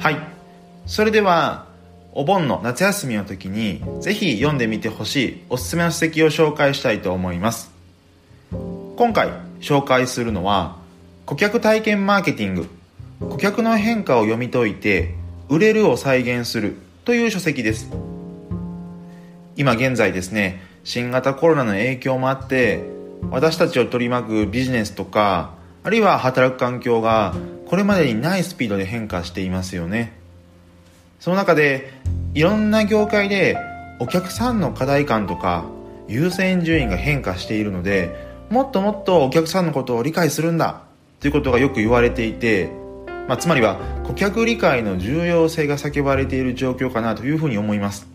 はい。それではお盆の夏休みの時にぜひ読んでみてほしいおすすめの書籍を紹介したいと思います。今回紹介するのは顧客体験マーケティング顧客の変化を読み解いて売れるを再現するという書籍です。今現在ですね新型コロナの影響もあって私たちを取り巻くビジネスとかあるいは働く環境がこれまでにないスピードで変化していますよね。その中でいろんな業界でお客さんの課題感とか優先順位が変化しているのでもっともっとお客さんのことを理解するんだということがよく言われていて、まあ、つまりは顧客理解の重要性が叫ばれている状況かなというふうに思います。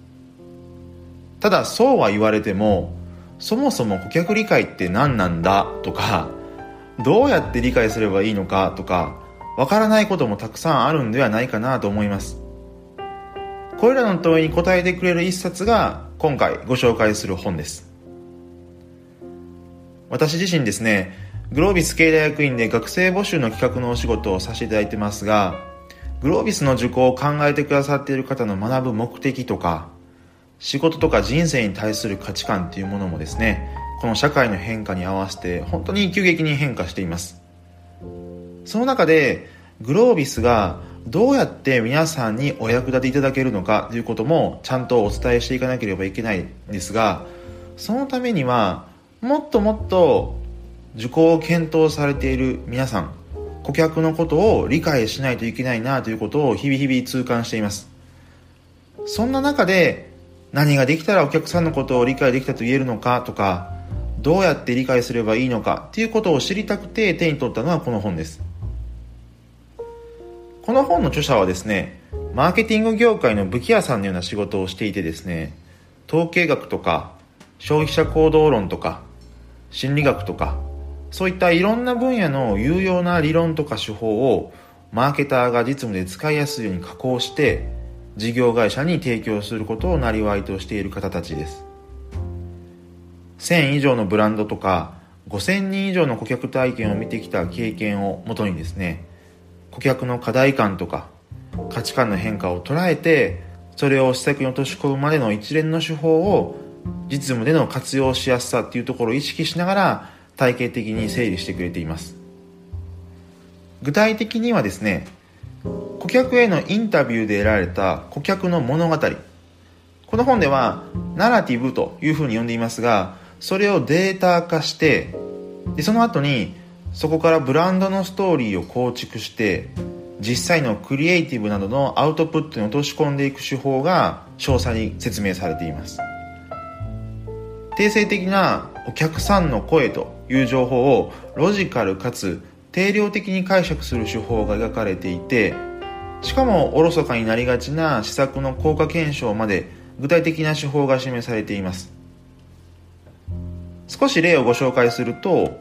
ただそうは言われてもそもそも顧客理解って何なんだとかどうやって理解すればいいのかとかわからないこともたくさんあるんではないかなと思います。これらの問いに答えてくれる一冊が今回ご紹介する本です。私自身ですねグロービス経済学院で学生募集の企画のお仕事をさせていただいてますがグロービスの受講を考えてくださっている方の学ぶ目的とか仕事とか人生に対する価値観っていうものもですねこの社会の変化に合わせて本当に急激に変化しています。その中でグロービスがどうやって皆さんにお役立ていただけるのかということもちゃんとお伝えしていかなければいけないんですがそのためにはもっともっと受講を検討されている皆さん顧客のことを理解しないといけないなということを日々日々痛感しています。そんな中で何ができたらお客さんのことを理解できたと言えるのかとかどうやって理解すればいいのかっていうことを知りたくて手に取ったのはこの本です。この本の著者はですね、マーケティング業界の武器屋さんのような仕事をしていてですね、統計学とか、消費者行動論とか、心理学とか、そういったいろんな分野の有用な理論とか手法をマーケターが実務で使いやすいように加工して事業会社に提供することをなりわいとしている方たちです。1000以上のブランドとか5000人以上の顧客体験を見てきた経験をもとにですね顧客の課題感とか価値観の変化を捉えてそれを施策に落とし込むまでの一連の手法を実務での活用しやすさっていうところを意識しながら体系的に整理してくれています。具体的にはですね顧客へのインタビューで得られた顧客の物語。この本ではナラティブというふうに呼んでいますがそれをデータ化してでその後にそこからブランドのストーリーを構築して実際のクリエイティブなどのアウトプットに落とし込んでいく手法が詳細に説明されています。定性的なお客さんの声という情報をロジカルかつ定量的に解釈する手法が描かれていてしかもおろそかになりがちな施策の効果検証まで具体的な手法が示されています。少し例をご紹介すると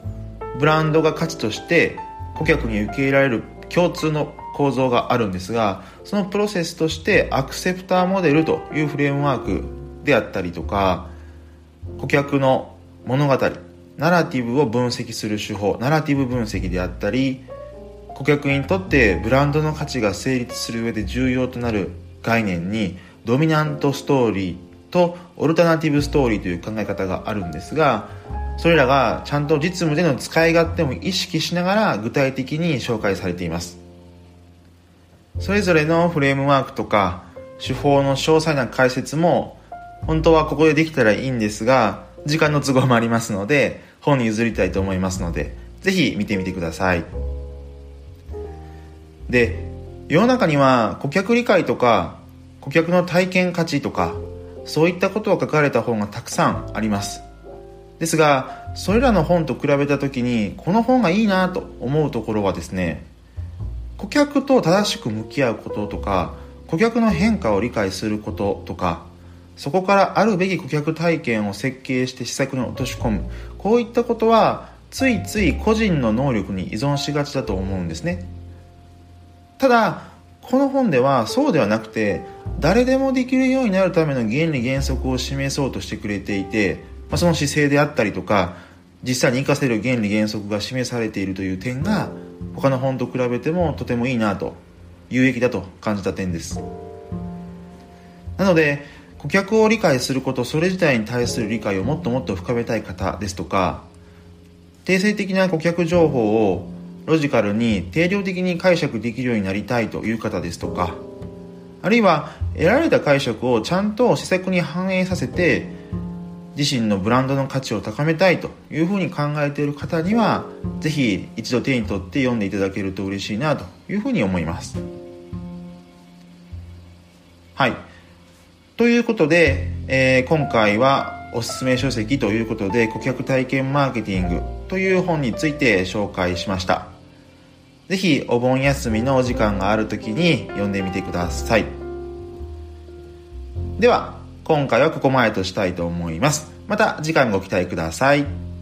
ブランドが価値として顧客に受け入れられる共通の構造があるんですがそのプロセスとしてアクセプターモデルというフレームワークであったりとか顧客の物語ナラティブを分析する手法ナラティブ分析であったり顧客にとってブランドの価値が成立する上で重要となる概念にドミナントストーリーとオルタナティブストーリーという考え方があるんですがそれらがちゃんと実務での使い勝手も意識しながら具体的に紹介されています。それぞれのフレームワークとか手法の詳細な解説も本当はここでできたらいいんですが時間の都合もありますので本に譲りたいと思いますのでぜひ見てみてください。で世の中には顧客理解とか顧客の体験価値とかそういったことを書かれた本がたくさんあります。ですがそれらの本と比べた時にこの本がいいなと思うところはですね顧客と正しく向き合うこととか顧客の変化を理解することとかそこからあるべき顧客体験を設計して施策に落とし込むこういったことはついつい個人の能力に依存しがちだと思うんですね。ただこの本ではそうではなくて誰でもできるようになるための原理原則を示そうとしてくれていてまあ、その姿勢であったりとか実際に活かせる原理原則が示されているという点が他の本と比べてもとてもいいなと有益だと感じた点です。なので顧客を理解することそれ自体に対する理解をもっともっと深めたい方ですとか定性的な顧客情報をロジカルに定量的に解釈できるようになりたいという方ですとかあるいは得られた解釈をちゃんと施策に反映させて自身のブランドの価値を高めたいというふうに考えている方にはぜひ一度手に取って読んでいただけると嬉しいなというふうに思います。はい。ということで、えー、今回はおすすめ書籍ということで顧客体験マーケティングという本について紹介しました。ぜひお盆休みのお時間がある時に読んでみてください。では今回はここまでとしたいと思います。また次回もご期待ください。